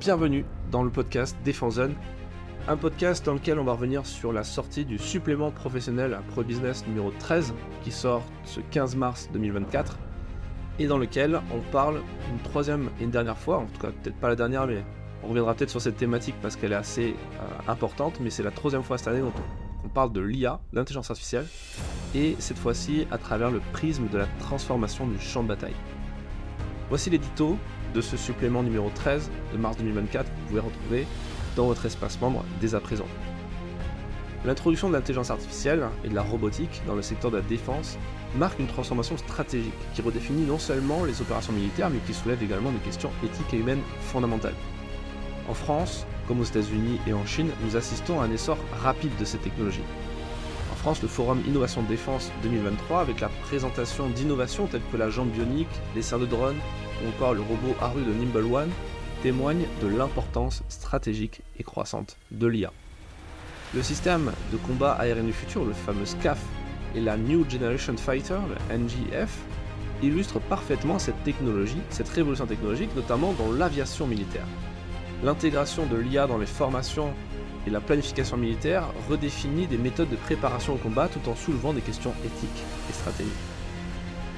bienvenue dans le podcast Défense Zone, un podcast dans lequel on va revenir sur la sortie du supplément professionnel à Pro Business numéro 13 qui sort ce 15 mars 2024 et dans lequel on parle une troisième et une dernière fois, en tout cas peut-être pas la dernière mais on reviendra peut-être sur cette thématique parce qu'elle est assez euh, importante mais c'est la troisième fois cette année dont on parle de l'IA, l'intelligence artificielle et cette fois-ci à travers le prisme de la transformation du champ de bataille. Voici l'édito de ce supplément numéro 13 de mars 2024 que vous pouvez retrouver dans votre espace membre dès à présent. L'introduction de l'intelligence artificielle et de la robotique dans le secteur de la défense marque une transformation stratégique qui redéfinit non seulement les opérations militaires mais qui soulève également des questions éthiques et humaines fondamentales. En France, comme aux États-Unis et en Chine, nous assistons à un essor rapide de ces technologies. France, le forum Innovation Défense 2023, avec la présentation d'innovations telles que la jambe bionique, les serres de drone ou encore le robot Aru de Nimble One, témoigne de l'importance stratégique et croissante de l'IA. Le système de combat aérien du futur, le fameux SCAF, et la New Generation Fighter, le NGF, illustrent parfaitement cette technologie, cette révolution technologique, notamment dans l'aviation militaire. L'intégration de l'IA dans les formations et la planification militaire redéfinit des méthodes de préparation au combat tout en soulevant des questions éthiques et stratégiques.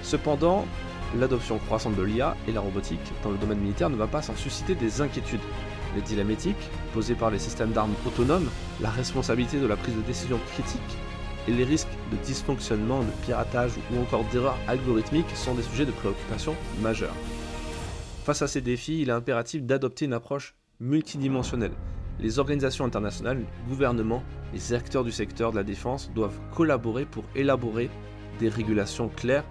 Cependant, l'adoption croissante de l'IA et la robotique dans le domaine militaire ne va pas sans susciter des inquiétudes. Les dilemmes éthiques, posés par les systèmes d'armes autonomes, la responsabilité de la prise de décision critique et les risques de dysfonctionnement, de piratage ou encore d'erreurs algorithmiques sont des sujets de préoccupation majeure. Face à ces défis, il est impératif d'adopter une approche multidimensionnelle. Les organisations internationales, les gouvernements, les acteurs du secteur de la défense doivent collaborer pour élaborer des régulations claires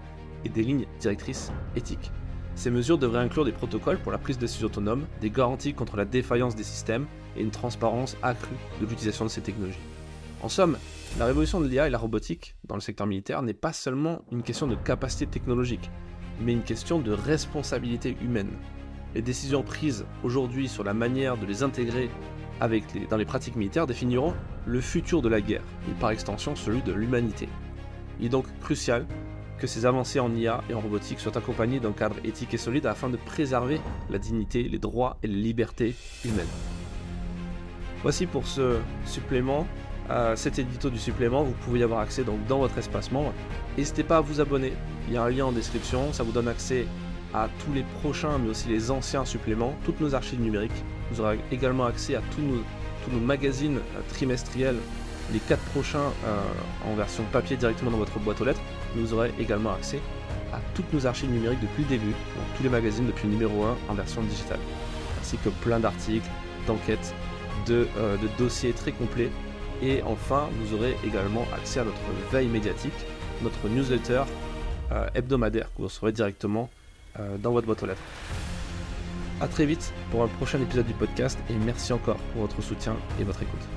et des lignes directrices éthiques. Ces mesures devraient inclure des protocoles pour la prise de décision autonome, des garanties contre la défaillance des systèmes et une transparence accrue de l'utilisation de ces technologies. En somme, la révolution de l'IA et la robotique dans le secteur militaire n'est pas seulement une question de capacité technologique, mais une question de responsabilité humaine. Les décisions prises aujourd'hui sur la manière de les intégrer dans les pratiques militaires définiront le futur de la guerre et par extension celui de l'humanité. Il est donc crucial que ces avancées en IA et en robotique soient accompagnées d'un cadre éthique et solide afin de préserver la dignité, les droits et les libertés humaines. Voici pour ce supplément, euh, cet édito du supplément, vous pouvez y avoir accès donc dans votre espace membre. N'hésitez pas à vous abonner, il y a un lien en description, ça vous donne accès à tous les prochains mais aussi les anciens suppléments, toutes nos archives numériques. Vous aurez également accès à tous nos, magazines euh, trimestriels les 4 prochains euh, en version papier directement dans votre boîte aux lettres, vous aurez également accès à toutes nos archives numériques depuis le début, donc tous les magazines depuis le numéro 1 en version digitale, ainsi que plein d'articles, d'enquêtes, de, euh, de, dossiers très complets. Et enfin, vous aurez également accès à notre veille médiatique, notre newsletter hebdomadaire que vous recevrez directement dans votre boîte aux lettres. A très vite pour un prochain épisode du podcast et merci encore pour votre soutien et votre écoute.